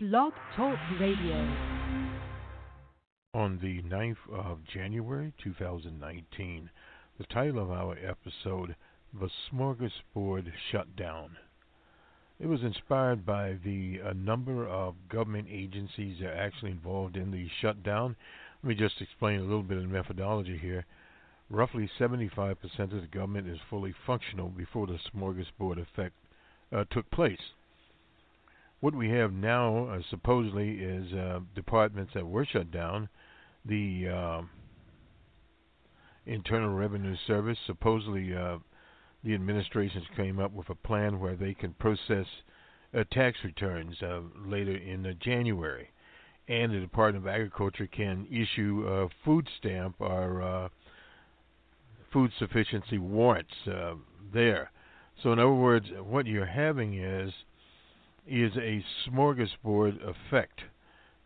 Blog Talk Radio. On the 9th of January 2019, the title of our episode, The Smorgasbord Shutdown. It was inspired by the uh, number of government agencies that are actually involved in the shutdown. Let me just explain a little bit of methodology here. Roughly 75% of the government is fully functional before the smorgasbord effect uh, took place what we have now uh, supposedly is uh, departments that were shut down. The uh, Internal Revenue Service supposedly uh, the administrations came up with a plan where they can process uh, tax returns uh, later in January, and the Department of Agriculture can issue a food stamp or food sufficiency warrants there. So, in other words, what you're having is is a smorgasbord effect.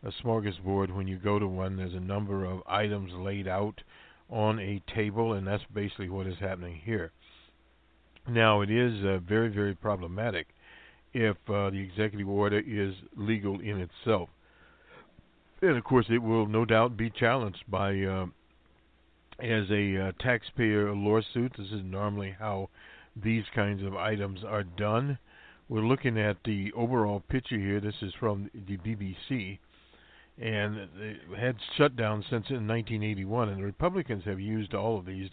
A smorgasbord, when you go to one, there's a number of items laid out on a table, and that's basically what is happening here. Now, it is uh, very, very problematic if uh, the executive order is legal in itself. And of course, it will no doubt be challenged by, uh, as a uh, taxpayer lawsuit. This is normally how these kinds of items are done we're looking at the overall picture here. This is from the BBC, and they had shut down since in 1981, and the Republicans have used all of these.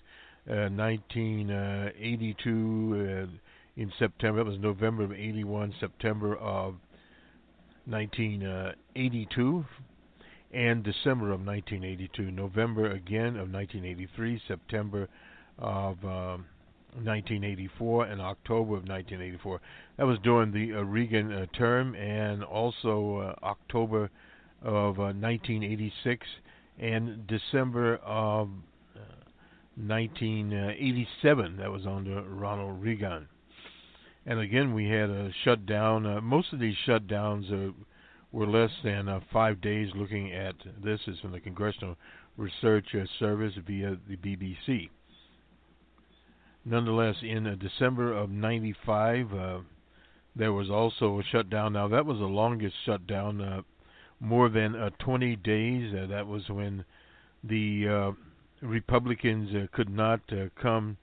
Uh, 1982 uh, in September. It was November of 81, September of 1982, and December of 1982. November again of 1983, September of um, 1984 and October of 1984. That was during the uh, Reagan uh, term, and also uh, October of 1986 uh, and December of 1987. Uh, that was under Ronald Reagan. And again, we had a shutdown. Uh, most of these shutdowns were less than five days. Looking at this is from the Congressional Research Service via the BBC nonetheless, in uh, December of '95, uh, there was also a shutdown. Now that was the longest shutdown, uh, more than uh, 20 days. Uh, that was when the uh, Republicans could not come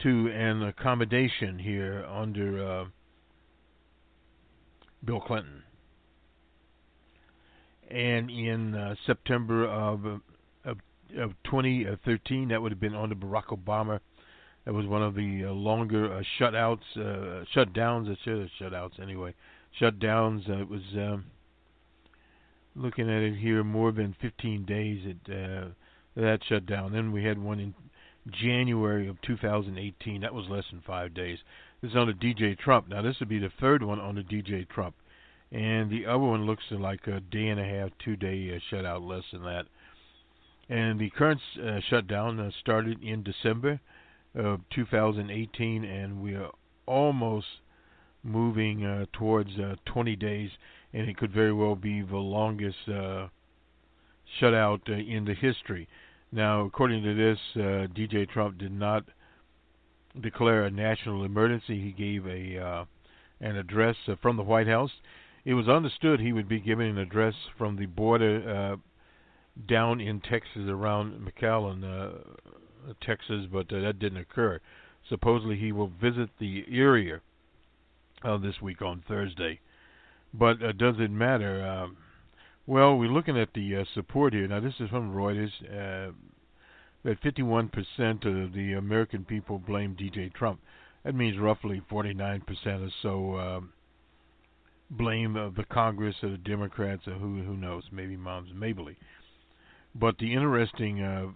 to an accommodation here under Bill Clinton. And in September of, of of 2013, that would have been under Barack Obama that was one of the uh, longer uh, shutouts, uh, shutdowns. I should have shutouts anyway. Shutdowns. Uh, it was um, looking at it here, more than 15 days. It uh, that shut down. Then we had one in January of 2018. That was less than five days. This is under DJ Trump. Now this would be the third one under DJ Trump, and the other one looks like a day and a half, two day uh, shutout, less than that. And the current uh, shutdown uh, started in December of 2018, and we are almost moving uh, towards uh, 20 days, and it could very well be the longest uh, shutout uh, in the history. Now, according to this, uh, DJ Trump did not declare a national emergency. He gave a uh, an address from the White House. It was understood he would be giving an address from the border down in Texas around McAllen, Texas, but uh, that didn't occur. Supposedly he will visit the area uh, this week on Thursday. But uh, does it matter? Uh, well, we're looking at the support here. Now, this is from Reuters. That 51% of the American people blame DJ Trump. That means roughly 49% or so uh, blame the Congress or the Democrats or who who knows, maybe Moms Mabley. But the interesting uh,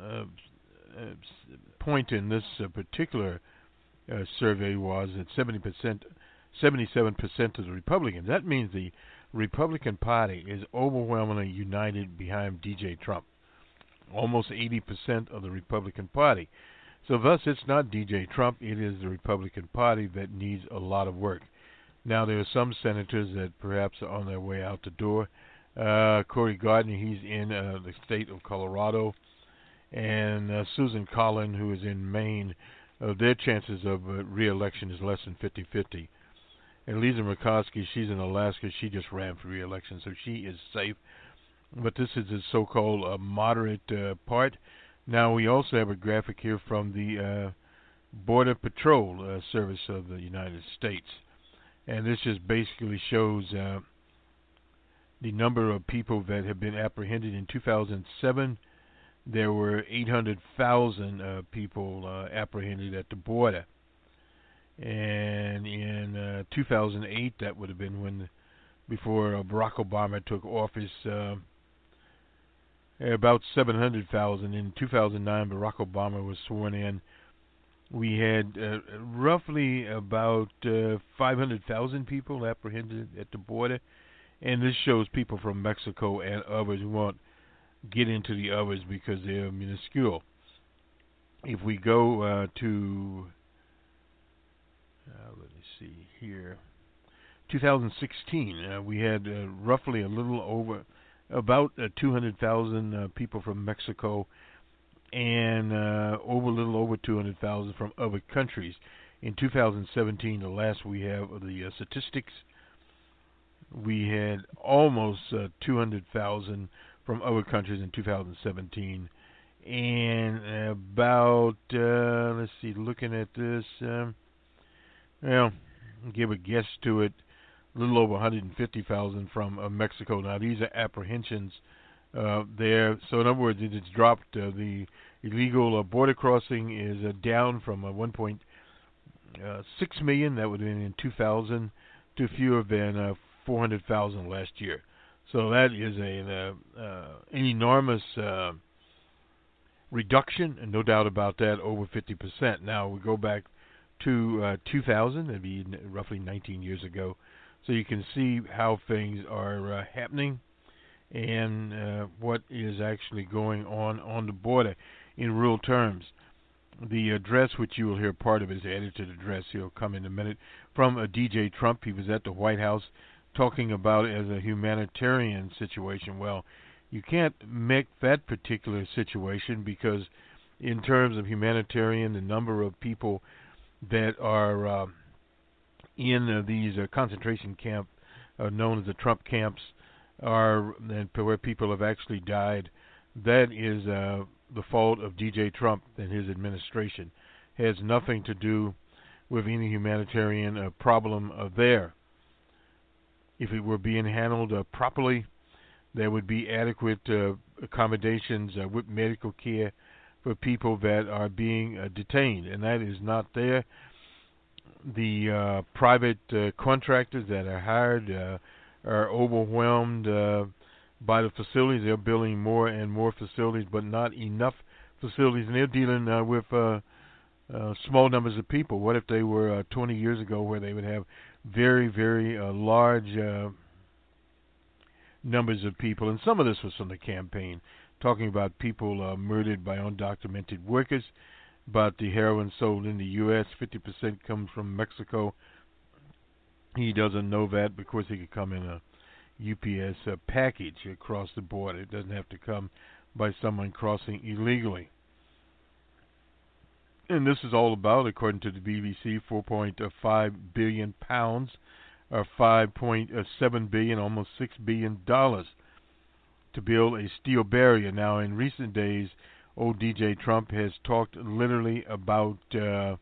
uh, point in this uh, particular uh, survey was that 70%, 77% of the Republicans. That means the Republican Party is overwhelmingly united behind DJ Trump. Almost 80% of the Republican Party. So, thus, it's not DJ Trump, it is the Republican Party that needs a lot of work. Now, there are some senators that perhaps are on their way out the door. Uh, Cory Gardner, he's in uh, the state of Colorado and uh, Susan Collin, who is in Maine, uh, their chances of uh, re-election is less than 50-50. And Lisa Murkowski, she's in Alaska. She just ran for re-election, so she is safe. But this is the so-called uh, moderate uh, part. Now we also have a graphic here from the uh, Border Patrol uh, Service of the United States, and this just basically shows uh, the number of people that have been apprehended in 2007 there were 800,000 uh, people uh, apprehended at the border. And in uh, 2008, that would have been when, before uh, Barack Obama took office, uh, about 700,000. In 2009, Barack Obama was sworn in. We had uh, roughly about 500,000 people apprehended at the border. And this shows people from Mexico and others who want get into the others because they're minuscule. If we go uh, to, uh, let me see here, 2016, uh, we had uh, roughly a little over, about uh, 200,000 uh, people from Mexico and over a little over 200,000 from other countries. In 2017, the last we have of the statistics, we had almost 200,000 from other countries in 2017. And about, uh, let's see, looking at this, um, well, give a guess to it, a little over 150,000 from uh, Mexico. Now, these are apprehensions uh, there. So, in other words, it, it's dropped. Uh, the illegal uh, border crossing is uh, down from uh, 1.6 uh, million, that would have been in 2000, to fewer than uh, 400,000 last year. So that is a, uh, uh, an enormous uh, reduction, and no doubt about that, over 50%. Now we go back to uh, 2000, that'd be roughly 19 years ago. So you can see how things are uh, happening and uh, what is actually going on on the border in real terms. The address, which you will hear part of, is the edited address. He'll come in a minute from DJ Trump. He was at the White House talking about as a humanitarian situation. Well, you can't make that particular situation because, in terms of humanitarian, the number of people that are uh, in uh, these uh, concentration camps, uh, known as the Trump camps, are and where people have actually died. That is uh, the fault of DJ Trump and his administration. It Has nothing to do with any humanitarian uh, problem there if it were being handled uh, properly, there would be adequate uh, accommodations uh, with medical care for people that are being uh, detained, and that is not there. The uh, private uh, contractors that are hired are overwhelmed by the facilities. They're building more and more facilities, but not enough facilities, and they're dealing with small numbers of people. What if they were 20 years ago, where they would have very, very uh, large uh, numbers of people, and some of this was from the campaign, talking about people uh, murdered by undocumented workers, about the heroin sold in the U.S. 50% comes from Mexico. He doesn't know that because he could come in a UPS uh, package across the border. It doesn't have to come by someone crossing illegally. And this is all about, according to the BBC, 4.5 billion pounds, or 5.7 billion, almost 6 billion dollars, to build a steel barrier. Now, in recent days, old DJ Trump has talked literally about uh,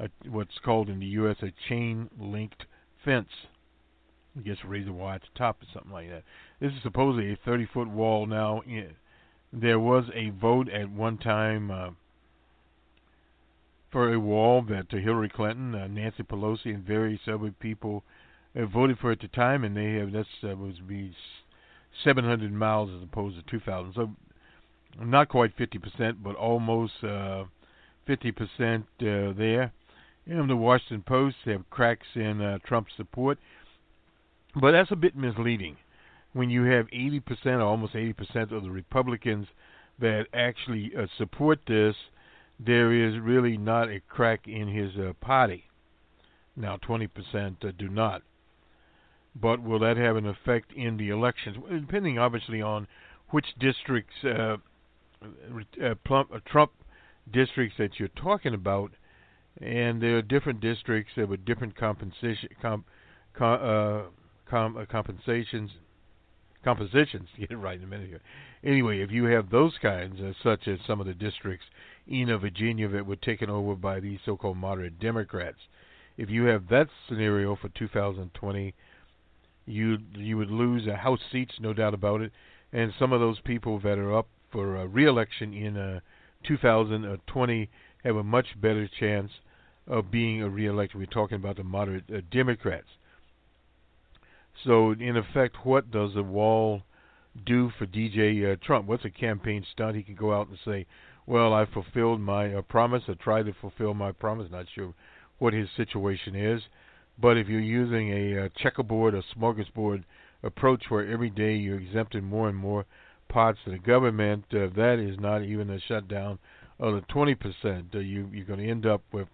a, what's called in the U.S. a chain-linked fence. I guess razor wire at the top or something like that. This is supposedly a 30-foot wall. Now, there was a vote at one time. Uh, for a wall that uh, Hillary Clinton, uh, Nancy Pelosi, and various other people uh, voted for at the time, and they have that's uh, was be 700 miles as opposed to 2,000. So not quite 50%, but almost uh, 50% uh, there. And the Washington Post have cracks in uh, Trump's support, but that's a bit misleading when you have 80% or almost 80% of the Republicans that actually support this there is really not a crack in his uh, party. Now, 20% uh, do not. But will that have an effect in the elections? Depending, obviously, on which districts, uh, uh, Trump, uh, districts that you're talking about, and there are different districts with different compensation comp, com, uh, com, compensations compositions. Get it right in a minute here. Anyway, if you have those kinds, uh, such as some of the districts in Virginia that were taken over by these so-called moderate Democrats, if you have that scenario for 2020, you you would lose uh, House seats, no doubt about it, and some of those people that are up for uh, re-election in uh, 2020 have a much better chance of being a re-elected. We're talking about the moderate uh, Democrats. So, in effect, what does the wall do for DJ uh, Trump? What's a campaign stunt? He can go out and say, "Well, I fulfilled my uh, promise. I tried to fulfill my promise." Not sure what his situation is, but if you're using a uh, checkerboard, a smorgasbord approach, where every day you're exempting more and more parts of the government, uh, that is not even a shutdown of the 20%. Uh, you, you're going to end up with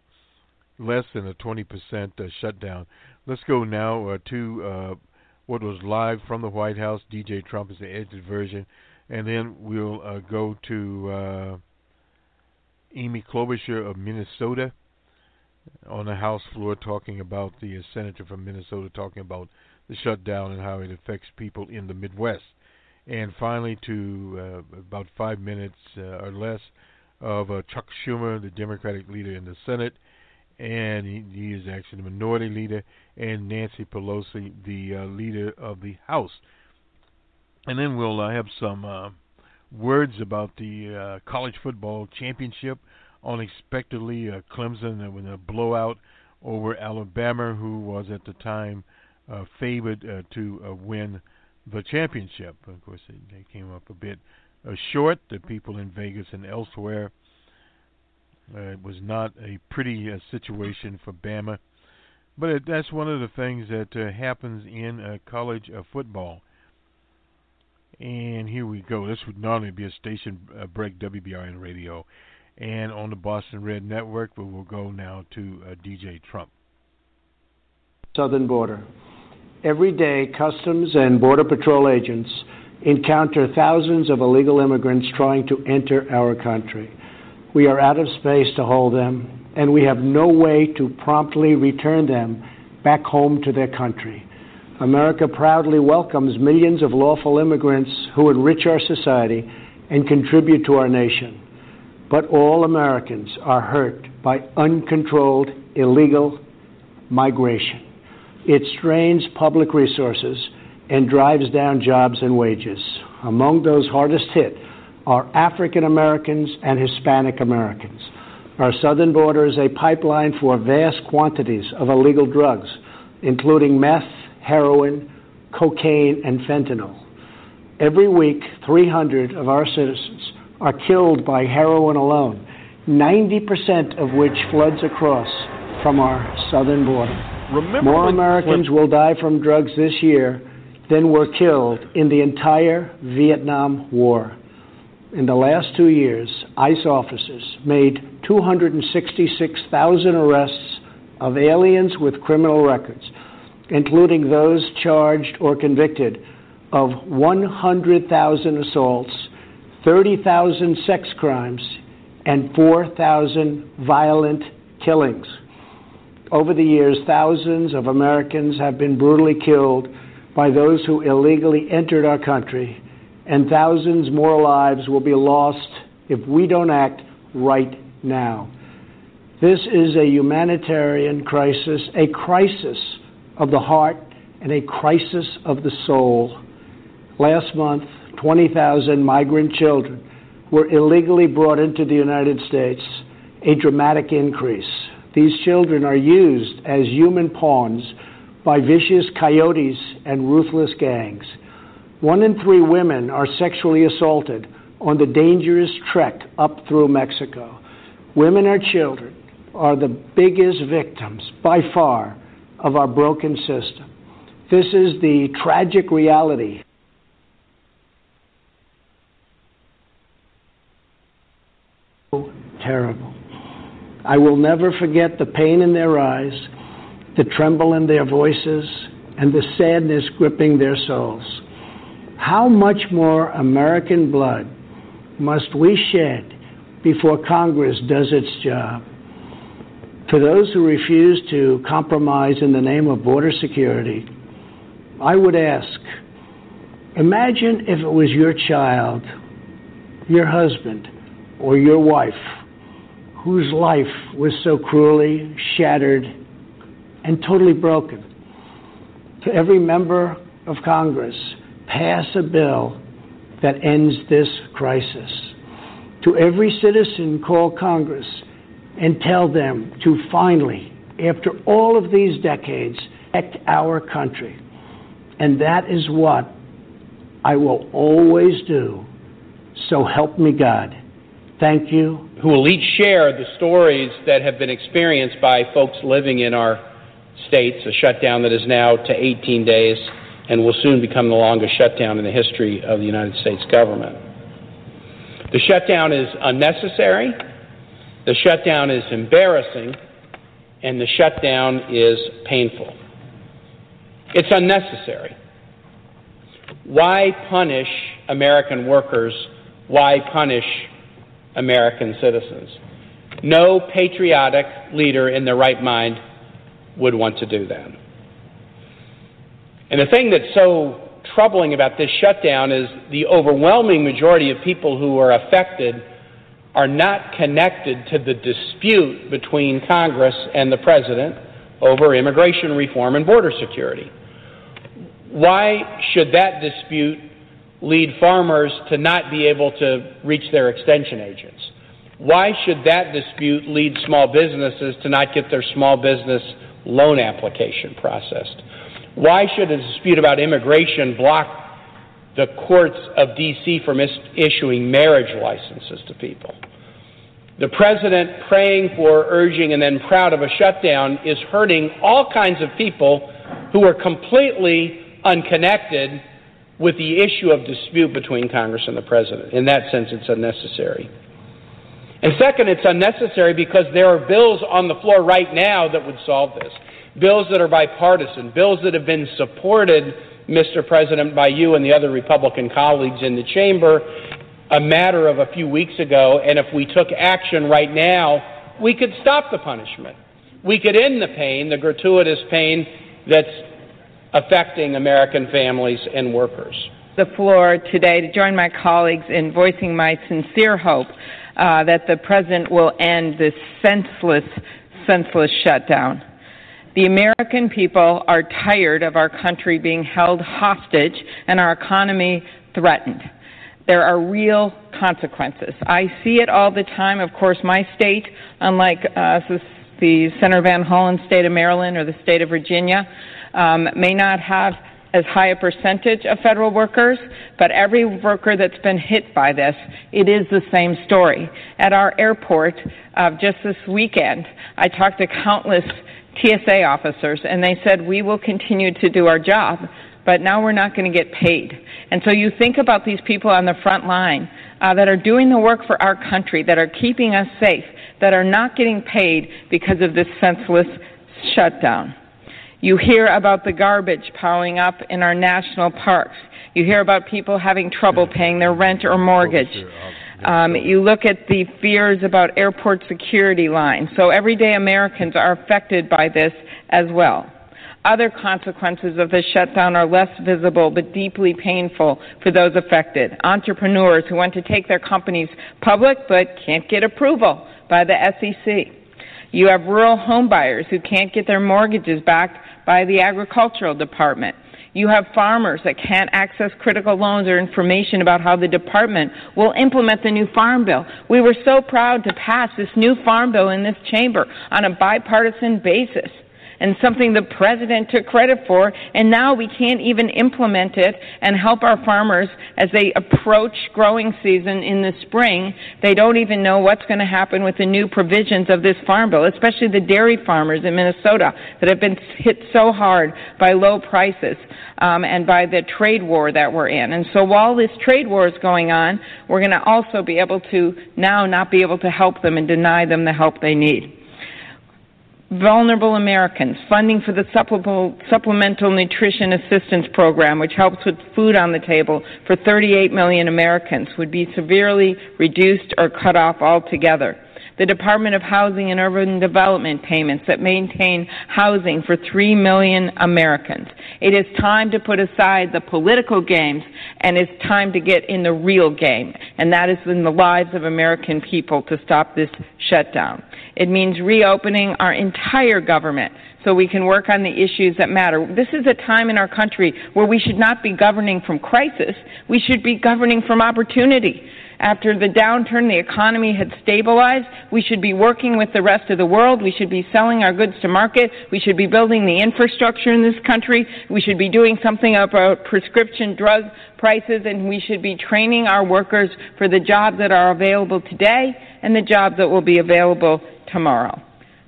less than a 20% uh, shutdown. Let's go now uh, to uh, what was live from the White House. DJ Trump is the edited version, and then we'll uh, go to uh, Amy Klobuchar of Minnesota on the House floor talking about the uh, senator from Minnesota talking about the shutdown and how it affects people in the Midwest. And finally, to uh, about five minutes uh, or less of uh, Chuck Schumer, the Democratic leader in the Senate, and he, he is actually the minority leader, and Nancy Pelosi, the uh, leader of the House. And then we'll uh, have some uh, words about the uh, college football championship. Unexpectedly, uh, Clemson with a blowout over Alabama, who was at the time uh, favored uh, to uh, win the championship. Of course, they, they came up a bit uh, short. The people in Vegas and elsewhere uh, it was not a pretty uh, situation for Bama, but it, that's one of the things that uh, happens in uh, college uh, football. And here we go. This would not only be a station uh, break, WBRN radio, and on the Boston Red Network, but we'll go now to uh, DJ Trump. Southern border. Every day, Customs and Border Patrol agents encounter thousands of illegal immigrants trying to enter our country. We are out of space to hold them, and we have no way to promptly return them back home to their country. America proudly welcomes millions of lawful immigrants who enrich our society and contribute to our nation. But all Americans are hurt by uncontrolled illegal migration. It strains public resources and drives down jobs and wages. Among those hardest hit are African Americans and Hispanic Americans. Our southern border is a pipeline for vast quantities of illegal drugs, including meth, heroin, cocaine, and fentanyl. Every week, 300 of our citizens are killed by heroin alone, 90% of which floods across from our southern border. Remember More Americans will die from drugs this year than were killed in the entire Vietnam War. In the last two years, ICE officers made 266,000 arrests of aliens with criminal records, including those charged or convicted of 100,000 assaults, 30,000 sex crimes, and 4,000 violent killings. Over the years, thousands of Americans have been brutally killed by those who illegally entered our country and thousands more lives will be lost if we don't act right now. This is a humanitarian crisis, a crisis of the heart, and a crisis of the soul. Last month, 20,000 migrant children were illegally brought into the United States, a dramatic increase. These children are used as human pawns by vicious coyotes and ruthless gangs. One in three women are sexually assaulted on the dangerous trek up through Mexico. Women and children are the biggest victims, by far, of our broken system. This is the tragic reality. Terrible. I will never forget the pain in their eyes, the tremble in their voices, and the sadness gripping their souls. How much more American blood must we shed before Congress does its job? To those who refuse to compromise in the name of border security, I would ask imagine if it was your child, your husband, or your wife whose life was so cruelly shattered and totally broken. To every member of Congress, pass a bill that ends this crisis. To every citizen, call Congress and tell them to finally, after all of these decades, protect our country. And that is what I will always do. So help me God. Thank you. Who will each share the stories that have been experienced by folks living in our states, a shutdown that is now to 18 days and will soon become the longest shutdown in the history of the United States government. The shutdown is unnecessary, the shutdown is embarrassing, and the shutdown is painful. It's unnecessary. Why punish American workers? Why punish American citizens? No patriotic leader in their right mind would want to do that. And the thing that's so troubling about this shutdown is the overwhelming majority of people who are affected are not connected to the dispute between Congress and the President over immigration reform and border security. Why should that dispute lead farmers to not be able to reach their extension agents? Why should that dispute lead small businesses to not get their small business loan application processed? Why should a dispute about immigration block the courts of D.C. from is- issuing marriage licenses to people? The president praying for, urging, and then proud of a shutdown is hurting all kinds of people who are completely unconnected with the issue of dispute between Congress and the president. In that sense, it's unnecessary. And second, it's unnecessary because there are bills on the floor right now that would solve this bills that are bipartisan, bills that have been supported, Mr. President, by you and the other Republican colleagues in the chamber a matter of a few weeks ago. And if we took action right now, we could stop the punishment. We could end the pain, the gratuitous pain that's affecting American families and workers. The floor today to join my colleagues in voicing my sincere hope uh, that the President will end this senseless, senseless shutdown. The American people are tired of our country being held hostage and our economy threatened. There are real consequences. I see it all the time. Of course, my state, unlike uh, the Senator Van Hollen state of Maryland or the state of Virginia, um, may not have as high a percentage of federal workers, but every worker that's been hit by this, it is the same story. At our airport, uh, just this weekend, I talked to countless TSA officers, and they said, We will continue to do our job, but now we're not going to get paid. And so you think about these people on the front line uh, that are doing the work for our country, that are keeping us safe, that are not getting paid because of this senseless shutdown. You hear about the garbage piling up in our national parks. You hear about people having trouble paying their rent or mortgage. Um, you look at the fears about airport security lines. So everyday Americans are affected by this as well. Other consequences of the shutdown are less visible but deeply painful for those affected. Entrepreneurs who want to take their companies public but can't get approval by the SEC. You have rural homebuyers who can't get their mortgages backed by the agricultural department. You have farmers that can't access critical loans or information about how the department will implement the new farm bill. We were so proud to pass this new farm bill in this chamber on a bipartisan basis and something the president took credit for, and now we can't even implement it and help our farmers as they approach growing season in the spring. They don't even know what's going to happen with the new provisions of this farm bill, especially the dairy farmers in Minnesota that have been hit so hard by low prices um, and by the trade war that we're in. And so while this trade war is going on, we're going to also be able to now not be able to help them and deny them the help they need vulnerable Americans, funding for the Supplemental Nutrition Assistance Program, which helps with food on the table for 38 million Americans, would be severely reduced or cut off altogether. The Department of Housing and Urban Development payments that maintain housing for 3 million Americans. It is time to put aside the political games and it's time to get in the real game, and that is in the lives of American people to stop this shutdown. It means reopening our entire government so we can work on the issues that matter. This is a time in our country where we should not be governing from crisis, we should be governing from opportunity. After the downturn, the economy had stabilized. We should be working with the rest of the world. We should be selling our goods to market. We should be building the infrastructure in this country. We should be doing something about prescription drug prices, and we should be training our workers for the jobs that are available today and the jobs that will be available tomorrow.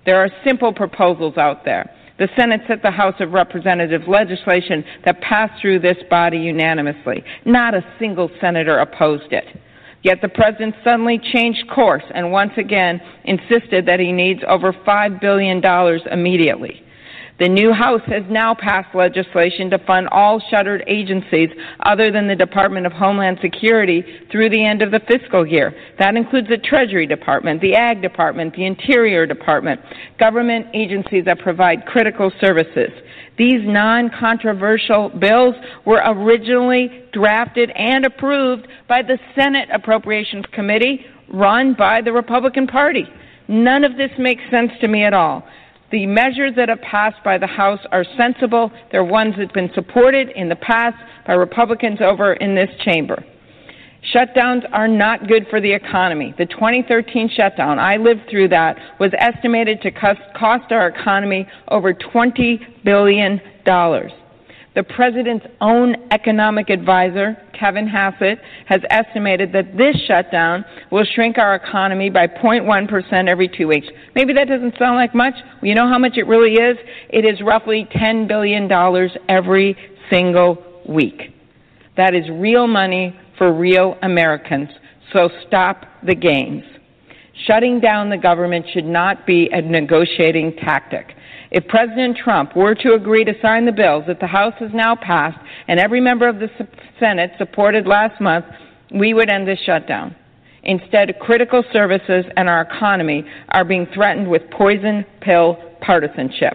There are simple proposals out there. The Senate sent the House of Representatives legislation that passed through this body unanimously. Not a single senator opposed it. Yet the president suddenly changed course and once again insisted that he needs over $5 billion immediately. The new House has now passed legislation to fund all shuttered agencies other than the Department of Homeland Security through the end of the fiscal year. That includes the Treasury Department, the Ag Department, the Interior Department, government agencies that provide critical services. These non controversial bills were originally drafted and approved by the Senate Appropriations Committee run by the Republican Party. None of this makes sense to me at all. The measures that have passed by the House are sensible. They're ones that have been supported in the past by Republicans over in this chamber. Shutdowns are not good for the economy. The 2013 shutdown, I lived through that, was estimated to cost our economy over $20 billion. The president's own economic advisor, Kevin Hassett, has estimated that this shutdown will shrink our economy by 0.1% every two weeks. Maybe that doesn't sound like much. You know how much it really is? It is roughly $10 billion every single week. That is real money for real Americans. So stop the games. Shutting down the government should not be a negotiating tactic. If President Trump were to agree to sign the bills that the House has now passed and every member of the Senate supported last month, we would end this shutdown. Instead, critical services and our economy are being threatened with poison pill partisanship.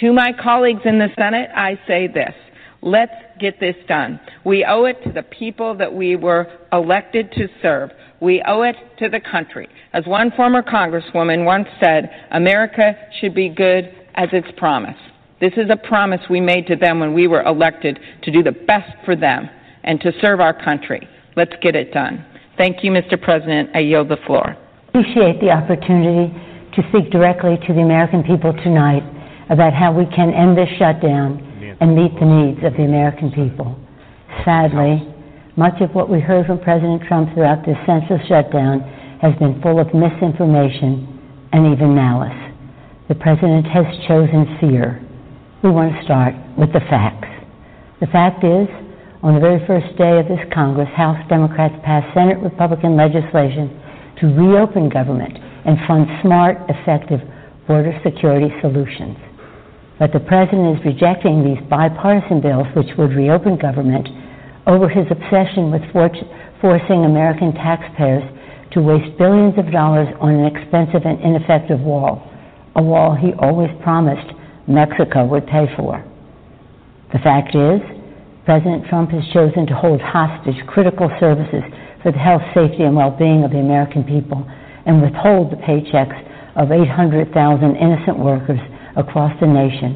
To my colleagues in the Senate, I say this. Let's get this done. We owe it to the people that we were elected to serve. We owe it to the country. As one former congresswoman once said, America should be good as its promise. This is a promise we made to them when we were elected to do the best for them and to serve our country. Let's get it done. Thank you, Mr. President. I yield the floor. Appreciate the opportunity to speak directly to the American people tonight about how we can end this shutdown and meet the needs of the American people. Sadly, much of what we heard from President Trump throughout this senseless shutdown has been full of misinformation and even malice. The president has chosen fear. We want to start with the facts. The fact is, on the very first day of this Congress, House Democrats passed Senate Republican legislation to reopen government and fund smart, effective border security solutions. But the president is rejecting these bipartisan bills which would reopen government over his obsession with forcing American taxpayers to waste billions of dollars on an expensive and ineffective wall a wall he always promised Mexico would pay for. The fact is, President Trump has chosen to hold hostage critical services for the health, safety, and well being of the American people and withhold the paychecks of 800,000 innocent workers across the nation,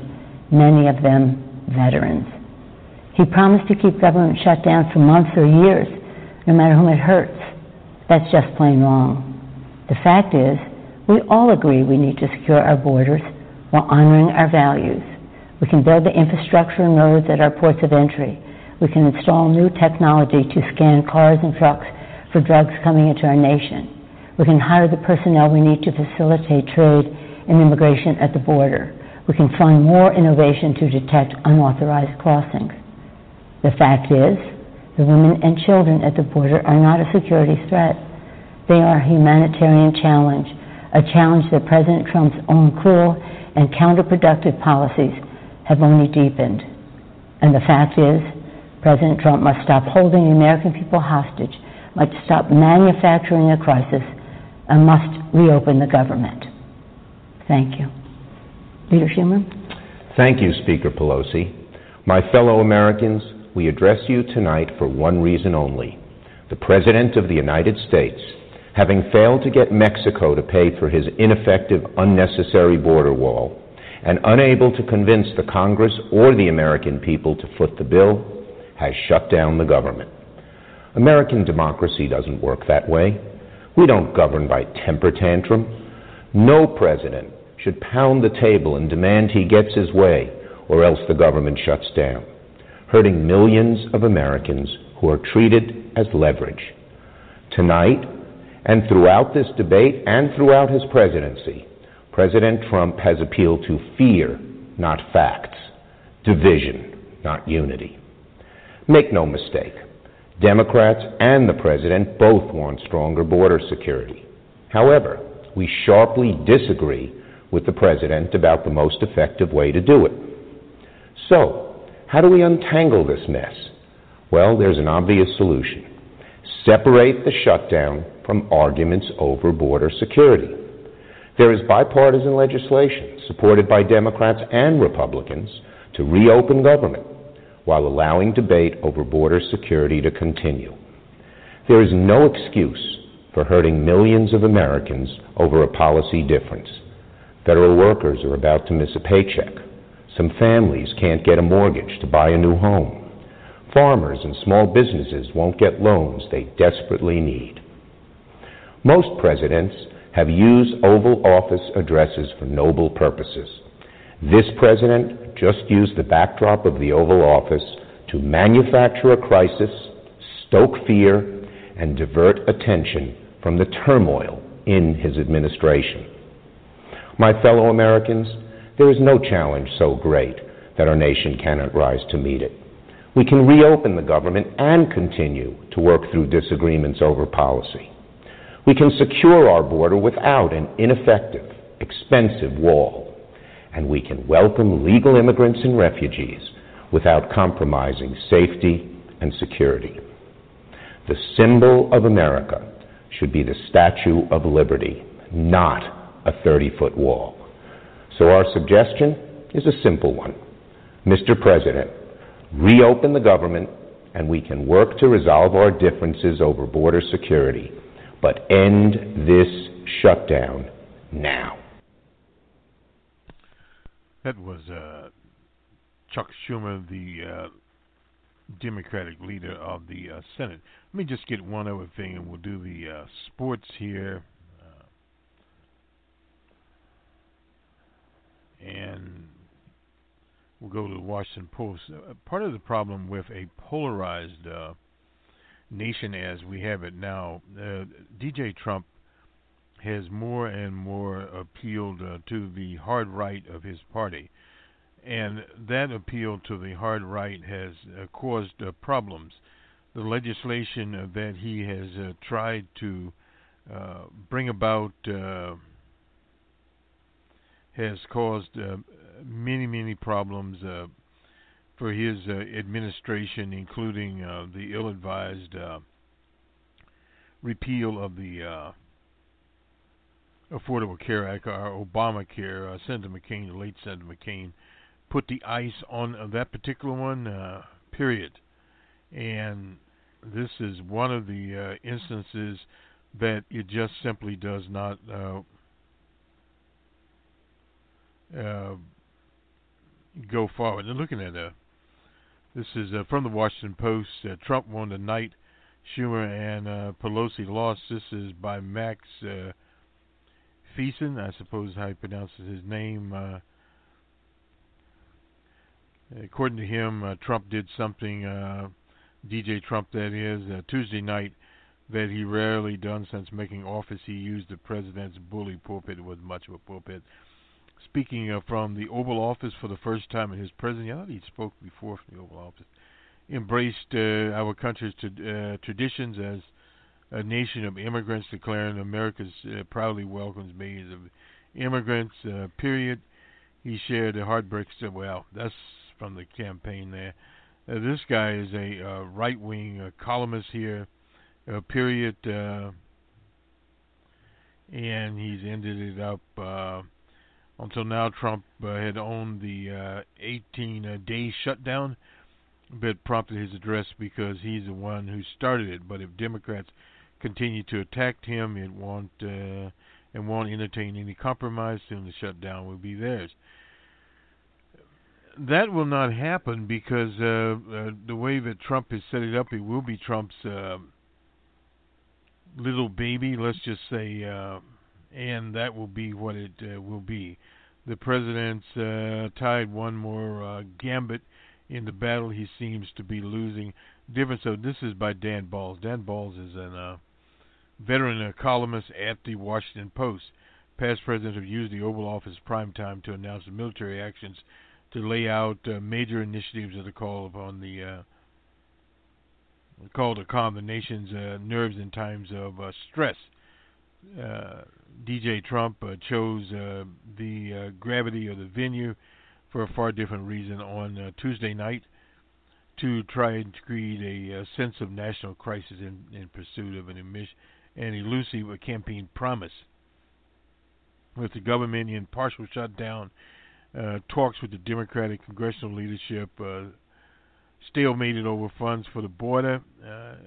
many of them veterans. He promised to keep government shut down for months or years, no matter whom it hurts. That's just plain wrong. The fact is, we all agree we need to secure our borders while honoring our values. We can build the infrastructure and roads at our ports of entry. We can install new technology to scan cars and trucks for drugs coming into our nation. We can hire the personnel we need to facilitate trade and immigration at the border. We can fund more innovation to detect unauthorized crossings. The fact is, the women and children at the border are not a security threat. They are a humanitarian challenge a challenge that President Trump's own cruel and counterproductive policies have only deepened. And the fact is, President Trump must stop holding the American people hostage, must stop manufacturing a crisis, and must reopen the government. Thank you. Leader Schumer? Thank you, Speaker Pelosi. My fellow Americans, we address you tonight for one reason only. The President of the United States, having failed to get Mexico to pay for his ineffective, unnecessary border wall, and unable to convince the Congress or the American people to foot the bill, has shut down the government. American democracy doesn't work that way. We don't govern by temper tantrum. No president should pound the table and demand he gets his way, or else the government shuts down, hurting millions of Americans who are treated as leverage. Tonight, and throughout this debate and throughout his presidency, President Trump has appealed to fear, not facts, division, not unity. Make no mistake, Democrats and the President both want stronger border security. However, we sharply disagree with the President about the most effective way to do it. So, how do we untangle this mess? Well, there's an obvious solution. Separate the shutdown from arguments over border security. There is bipartisan legislation supported by Democrats and Republicans to reopen government while allowing debate over border security to continue. There is no excuse for hurting millions of Americans over a policy difference. Federal workers are about to miss a paycheck. Some families can't get a mortgage to buy a new home. Farmers and small businesses won't get loans they desperately need. Most presidents have used Oval Office addresses for noble purposes. This president just used the backdrop of the Oval Office to manufacture a crisis, stoke fear, and divert attention from the turmoil in his administration. My fellow Americans, there is no challenge so great that our nation cannot rise to meet it. We can reopen the government and continue to work through disagreements over policy. We can secure our border without an ineffective, expensive wall. And we can welcome legal immigrants and refugees without compromising safety and security. The symbol of America should be the Statue of Liberty, not a 30 foot wall. So our suggestion is a simple one. Mr. President, reopen the government and we can work to resolve our differences over border security but end this shutdown now. That was uh, Chuck Schumer, the uh, Democratic leader of the uh, Senate. Let me just get one other thing, and we'll do the uh, sports here. Uh, and we'll go to the Washington Post. Uh, part of the problem with a polarized nation as we have it now, uh, DJ Trump has more and more appealed uh, to the hard right of his party. And that appeal to the hard right has uh, caused uh, problems. The legislation that he has uh, tried to uh, bring about has caused many, many problems for his uh, administration, including uh, the ill-advised uh, repeal of the uh, Affordable Care Act, or Obamacare. Uh, Senator McCain, the late Senator McCain, put the ice on that particular one. Uh, period. And this is one of the instances that it just simply does not. Go forward. And looking at uh, this is uh, from the Washington Post. Uh, Trump won tonight. Schumer and uh, Pelosi lost. This is by Max uh, Thiessen, I suppose how he pronounces his name. Uh, according to him, uh, Trump did something, uh, DJ Trump that is, uh, Tuesday night that he rarely done since making office. He used the president's bully pulpit. It was much of a pulpit speaking uh, from the Oval Office for the first time in his presidency. I thought he spoke before from the Oval Office. Embraced uh, our country's uh, traditions as a nation of immigrants, declaring America's uh, proudly welcomes millions of immigrants. Uh, period. He shared the heartbreak. Well, that's from the campaign there. This guy is a right-wing columnist here. period and he's ended it up. Uh, until now, Trump uh, had owned the 18-day shutdown, but prompted his address because he's the one who started it. But if Democrats continue to attack him, it won't uh, and won't entertain any compromise. Soon the shutdown will be theirs. That will not happen because uh, uh, the way that Trump has set it up, it will be Trump's uh, little baby. Let's just say, uh, and that will be what it uh, will be. The president's uh, tied one more uh, gambit in the battle he seems to be losing. Different. So this is by Dan Balz. Dan Balz is a uh, veteran uh, columnist at the Washington Post. Past presidents have used the Oval Office prime time to announce military actions to lay out uh, major initiatives that are called upon the called to calm the nation's nerves in times of stress. Uh, DJ Trump uh, chose uh, the uh, gravity of the venue for a far different reason on uh, Tuesday night to try and create a, a sense of national crisis in, in pursuit of an, emis- an elusive campaign promise. With the government in partial shutdown, talks with the Democratic congressional leadership stalemated over funds for the border.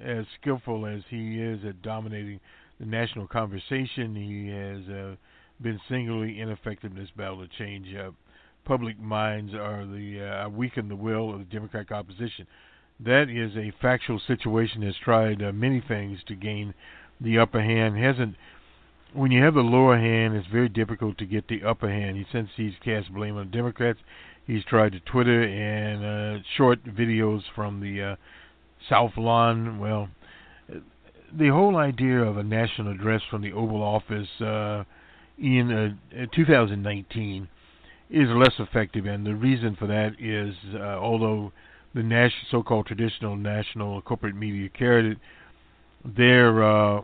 As skillful as he is at dominating the national conversation, he has uh, been singularly ineffective in this battle to change public minds or the uh, weaken the will of the Democratic opposition. That is a factual situation. Has tried uh, many things to gain the upper hand. Hasn't. When you have the lower hand, it's very difficult to get the upper hand. He since he's cast blame on Democrats, he's tried to Twitter and uh, short videos from the uh, South Lawn. Well, the whole idea of a national address from the Oval Office uh, in uh, 2019 is less effective, and the reason for that is uh, although the national, so-called traditional national corporate media carried it, their uh,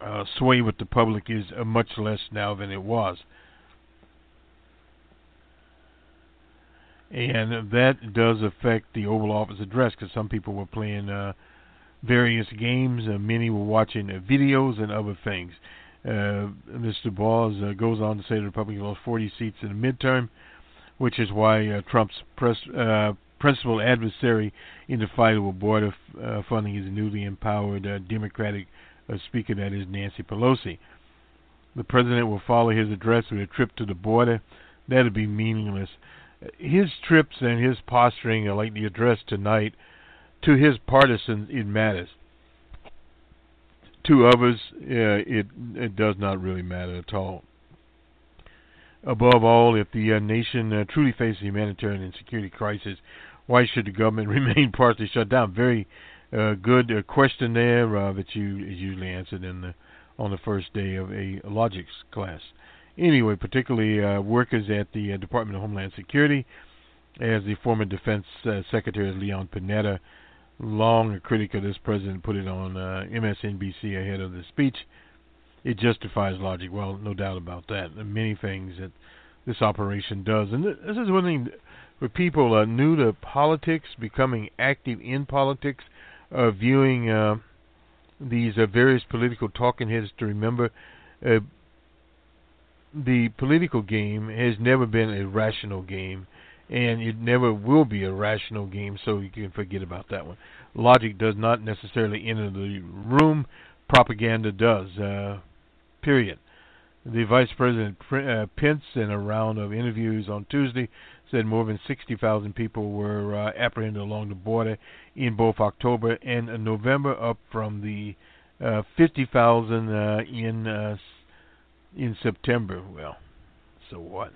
uh, sway with the public is uh, much less now than it was. And that does affect the Oval Office address because some people were playing uh, various games, uh, many were watching uh, videos and other things. Uh, Mr. Balz uh, goes on to say the Republicans lost 40 seats in the midterm, which is why uh, Trump's uh, principal adversary in the fight over border f- uh, funding is a newly empowered uh, Democratic uh, speaker, that is Nancy Pelosi. The president will follow his address with a trip to the border. That'll be meaningless. His trips and his posturing like the address tonight. To his partisans, it matters to others, uh, it it does not really matter at all. Above all, if the uh, nation uh, truly faces a humanitarian and security crisis, why should the government remain partially shut down? Very uh, good uh, question there uh, that you is usually answered in the on the first day of a logics class. Anyway, particularly uh, workers at the uh, Department of Homeland Security, as the former Defense uh, Secretary Leon Panetta long a critic of this president put it on uh, MSNBC ahead of the speech. It justifies logic. Well, no doubt about that. There many things that this operation does, and this is one thing for people new to politics, becoming active in politics, uh, viewing uh, these uh, various political talking heads to remember. Uh, the political game has never been a rational game and it never will be a rational game, so you can forget about that one. Logic does not necessarily enter the room, propaganda does. Uh, period. The Vice President uh, Pence, in a round of interviews on Tuesday, said more than 60,000 people were uh, apprehended along the border in both October and November, up from the uh, 50,000 uh, in uh, in September. Well, so what?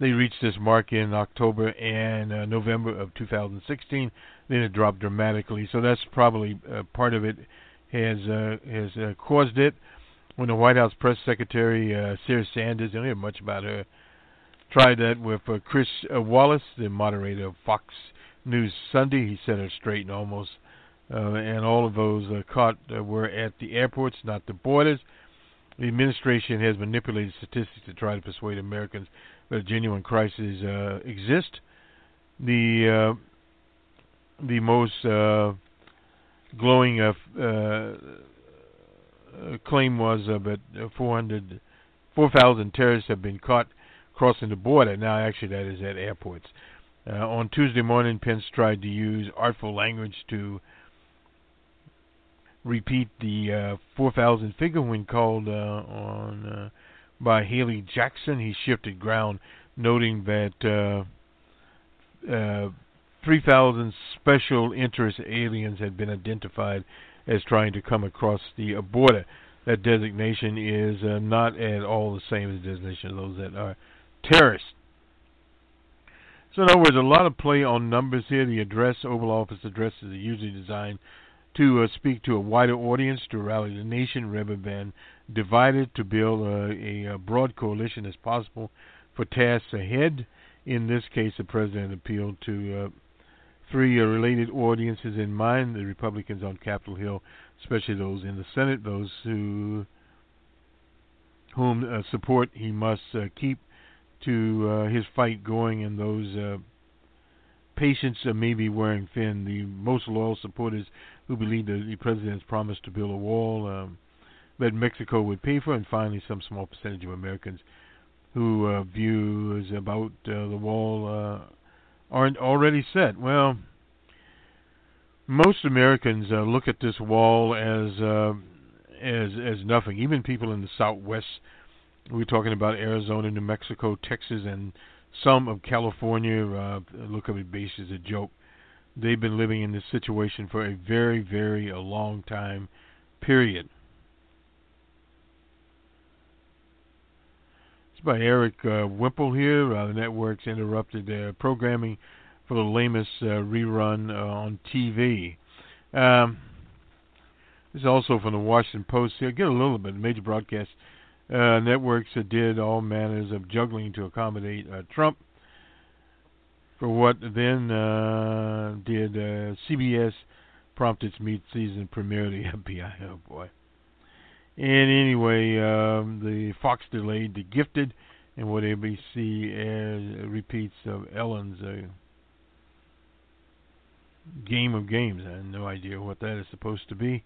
They reached this mark in October and uh, November of 2016. Then it dropped dramatically. So that's probably uh, part of it has uh, has uh, caused it. When the White House press secretary uh, Sarah Sanders, I don't hear much about her, tried that with uh, Chris uh, Wallace, the moderator of Fox News Sunday. He set her straight and almost, uh, and all of those uh, caught uh, were at the airports, not the borders. The administration has manipulated statistics to try to persuade Americans that genuine crises uh, exist. The uh, the most uh, glowing uh, uh claim was uh, that 400, 4,000 terrorists have been caught crossing the border. Now, actually, that is at airports. Uh, on Tuesday morning, Pence tried to use artful language to repeat the uh, 4,000 figure when called uh, on uh, by Hallie Jackson. He shifted ground, noting that uh, uh, 3,000 special interest aliens had been identified as trying to come across the border. That designation is uh, not at all the same as the designation of those that are terrorists. So, in other words, a lot of play on numbers here. The address, Oval Office address, is usually designed to uh, speak to a wider audience, to rally the nation rather than divide it, to build a, a broad coalition as possible for tasks ahead. In this case, the president appealed to uh, three uh, related audiences in mind the Republicans on Capitol Hill, especially those in the Senate, those who whom uh, support he must uh, keep to uh, his fight going, and those uh, patients may be wearing thin. The most loyal supporters who believe that the president's promise to build a wall um, that Mexico would pay for, and finally, some small percentage of Americans who uh, views about uh, the wall uh, aren't already set. Well, most Americans uh, look at this wall as uh, as as nothing. Even people in the Southwest we're talking about Arizona, New Mexico, Texas, and some of California. Uh, look at it base as a joke. They've been living in this situation for a very, very a long time period. It's by Erik uh, Wemple here. Uh, the networks interrupted their programming for the lamest uh, rerun uh, on TV. Um, this is also from the Washington Post. Here, get a little bit. Major broadcast uh, networks that did all manners of juggling to accommodate uh, Trump for what then uh, did uh, CBS prompt its mid-season premiere of the FBI. Oh boy! And anyway, um, the Fox delayed The Gifted, and what ABC airs repeats of Ellen's uh, Game of Games. I have no idea what that is supposed to be.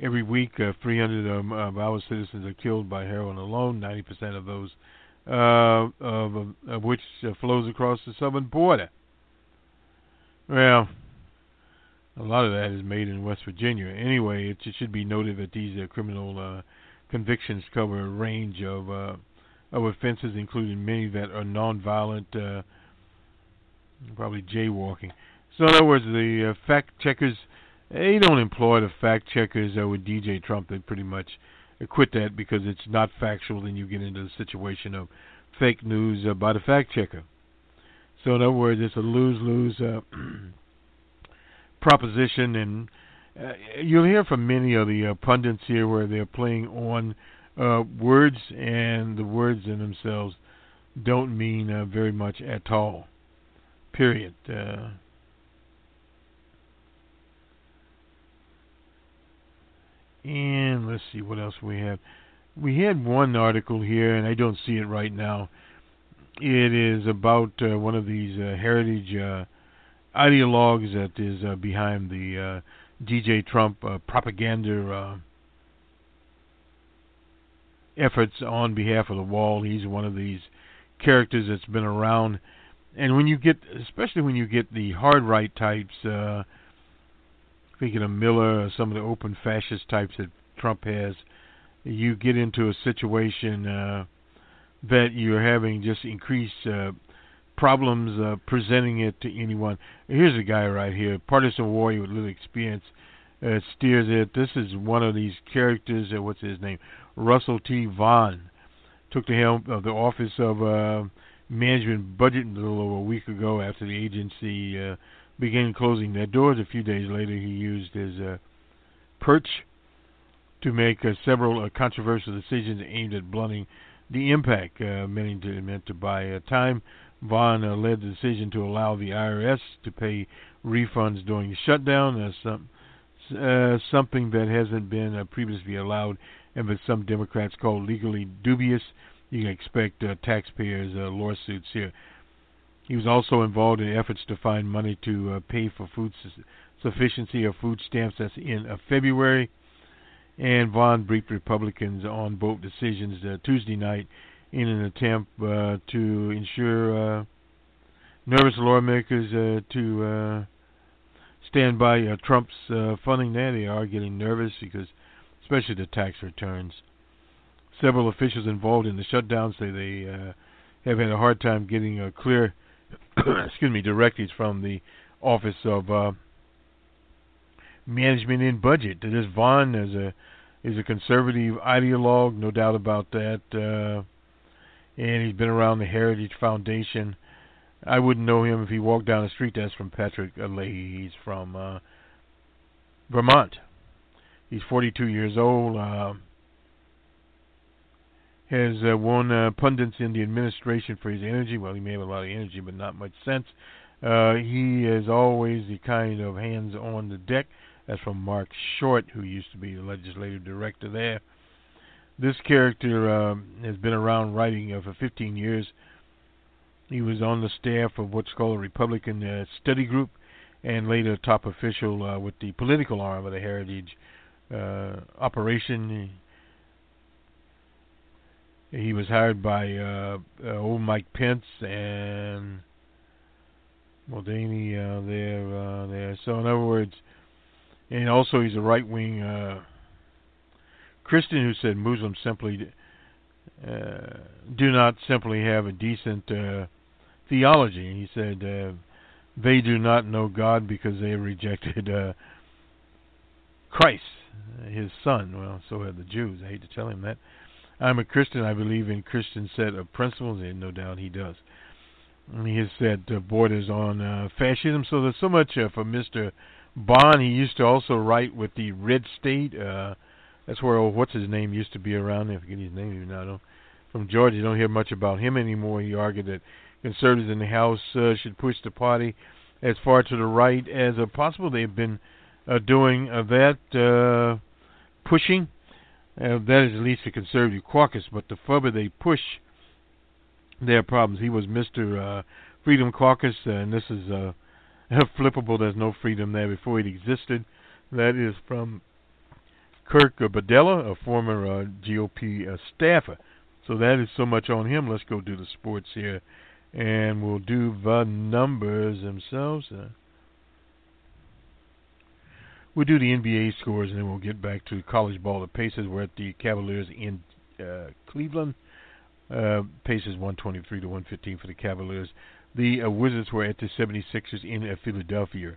Every week, uh, 300 of, our citizens are killed by heroin alone. 90% of those, uh, of, of which uh, flows across the southern border. Well, a lot of that is made in West Virginia. Anyway, it should be noted that these uh, criminal uh, convictions cover a range of uh, of offenses, including many that are nonviolent, uh, probably jaywalking. So, in other words, the uh, fact checkers they don't employ the fact checkers uh, with DJ Trump. They pretty much quit that because it's not factual. Then you get into the situation of fake news uh, by the fact checker. So in other words, it's a lose-lose uh, proposition, and uh, you'll hear from many of the uh, pundits here where they're playing on uh, words, and the words in themselves don't mean uh, very much at all. Period. And let's see what else we have. We had one article here, and I don't see it right now. It is about uh, one of these uh, heritage uh, ideologues that is uh, behind the uh, DJ Trump uh, propaganda efforts on behalf of the wall. He's one of these characters that's been around, and when you get, especially when you get the hard right types speaking of Miller or some of the open fascist types that Trump has, you get into a situation uh, that you're having just increased uh, problems uh, presenting it to anyone. Here's a guy right here, partisan warrior with little experience, uh, steers it. This is one of these characters. Uh, what's his name? Russell T. Vaughn took the helm of the Office of uh, Management Budget a little over a week ago after the agency. Uh, began closing their doors. A few days later, he used his uh, perch to make uh, several uh, controversial decisions aimed at blunting the impact uh, meant to, meant to buy uh, time. Vaughn uh, led the decision to allow the IRS to pay refunds during the shutdown, uh, some, something that hasn't been previously allowed and that some Democrats call legally dubious. You can expect taxpayers' lawsuits here. He was also involved in efforts to find money to uh, pay for food su- sufficiency of food stamps. That's in uh, February. and Vaughn briefed Republicans on both decisions uh, Tuesday night in an attempt uh, to ensure uh, nervous lawmakers uh, to stand by Trump's funding there. They are getting nervous because, especially the tax returns. Several officials involved in the shutdown say they have had a hard time getting a clear, excuse me, directives from the Office of Management and Budget. This Vaughn is a is a conservative ideologue, no doubt about that. Uh, and he's been around the Heritage Foundation. I wouldn't know him if he walked down the street. That's from Patrick Leahy. He's from uh, Vermont. He's 42 years old. Uh, has uh, won uh, pundits in the administration for his energy. Well, he may have a lot of energy, but not much sense. Uh, he is always the kind of hands on the deck. That's from Marc Short, who used to be the legislative director there. This character um, has been around writing uh, for 15 years. He was on the staff of what's called a Republican uh, Study Group, and later a top official uh, with the political arm of the Heritage uh, operation. He was hired by uh, uh, old Mike Pence and Mulvaney uh, there. Uh, there. So in other words, and also he's a right wing uh, Christian who said Muslims simply uh, do not simply have a decent uh, theology. He said uh, they do not know God because they rejected uh, Christ, his son. Well, so have the Jews. I hate to tell him that. I'm a Christian. I believe in Christian set of principles, and no doubt he does. He has said uh, borders on uh, fascism. So there's so much uh, for Mr. Bond. He used to also write with the Red State. Uh, that's where old what's his name used to be around. I forget his name even now. From Georgia, you don't hear much about him anymore. He argued that conservatives in the House uh, should push the party as far to the right as uh, possible. They've been uh, doing uh, that uh, pushing. Uh, that is at least the conservative caucus. But the further they push their problems, he was Mr. Uh, Freedom Caucus, uh, and this is uh, flippable. There's no freedom there before it existed. That is from Kurt Bardella, a former uh, GOP uh, staffer. So that is so much on him. Let's go do the sports here, and we'll do the numbers themselves. Uh, we'll do the NBA scores, and then we'll get back to college ball. The Pacers were at the Cavaliers in uh, Cleveland. Uh, Pacers 123 to 115 for the Cavaliers. The uh, Wizards were at the 76ers in uh, Philadelphia.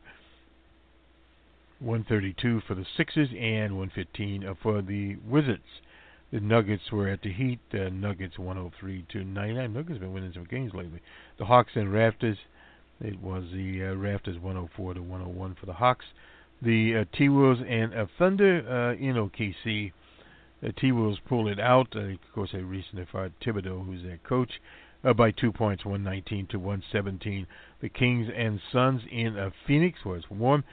132 for the Sixers and 115 for the Wizards. The Nuggets were at the Heat. The Nuggets 103 to 99. Nuggets have been winning some games lately. The Hawks and Raptors. It was the uh, Raptors 104 to 101 for the Hawks. The uh, T Wolves and uh, Thunder uh, in OKC. The T Wolves pulled it out. Uh, of course, they recently fired Thibodeau, who's their coach, uh, by two points, 119 to 117. The Kings and Suns in uh, Phoenix, where it's warm.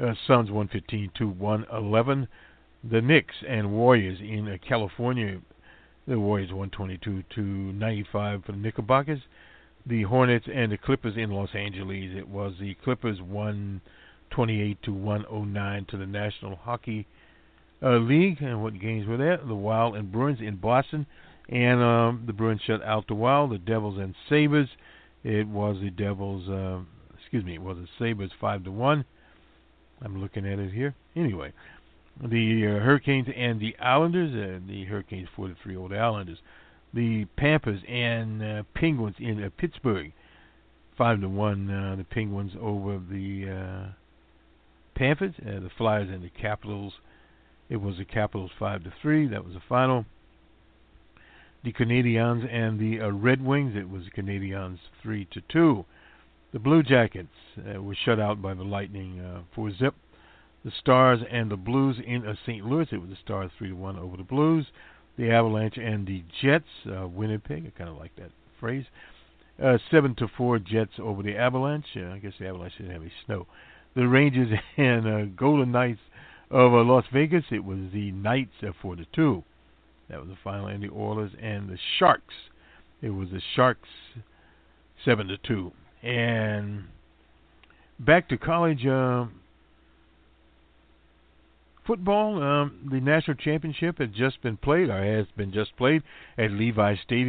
Uh, Suns 115 to 111. The Knicks and Warriors in uh, California. The Warriors 122 to 95 for the Knickerbockers. The Hornets and the Clippers in Los Angeles. It was the Clippers 128 to 109 to the National Hockey uh, League. And what games were there? The Wild and Bruins in Boston. And um, the Bruins shut out the Wild. The Devils and Sabres. It was the Devils. Uh, excuse me. It was the Sabres five to one. I'm looking at it here. Anyway, the uh, Hurricanes and the Islanders. Uh, the Hurricanes 4 to 3 over Islanders. The Panthers and uh, Penguins in uh, Pittsburgh. 5 to 1. Uh, the Penguins over the uh, Panthers. Uh, the Flyers and the Capitals. It was the Capitals 5 to 3. That was the final. The Canadiens and the uh, Red Wings. It was the Canadiens 3 to 2. The Blue Jackets uh, were shut out by the Lightning uh, for zip. The Stars and the Blues in uh, St. Louis. It was the Stars three to one over the Blues. The Avalanche and the Jets. Uh, Winnipeg. I kind of like that phrase. Uh, seven to four Jets over the Avalanche. Uh, I guess the Avalanche didn't have any snow. The Rangers and uh, Golden Knights of uh, Las Vegas. It was the Knights four to two. That was the final. And the Oilers and the Sharks. It was the Sharks seven to two. And back to college uh, football, um, the national championship has just been played, or has been just played at Levi Stadium.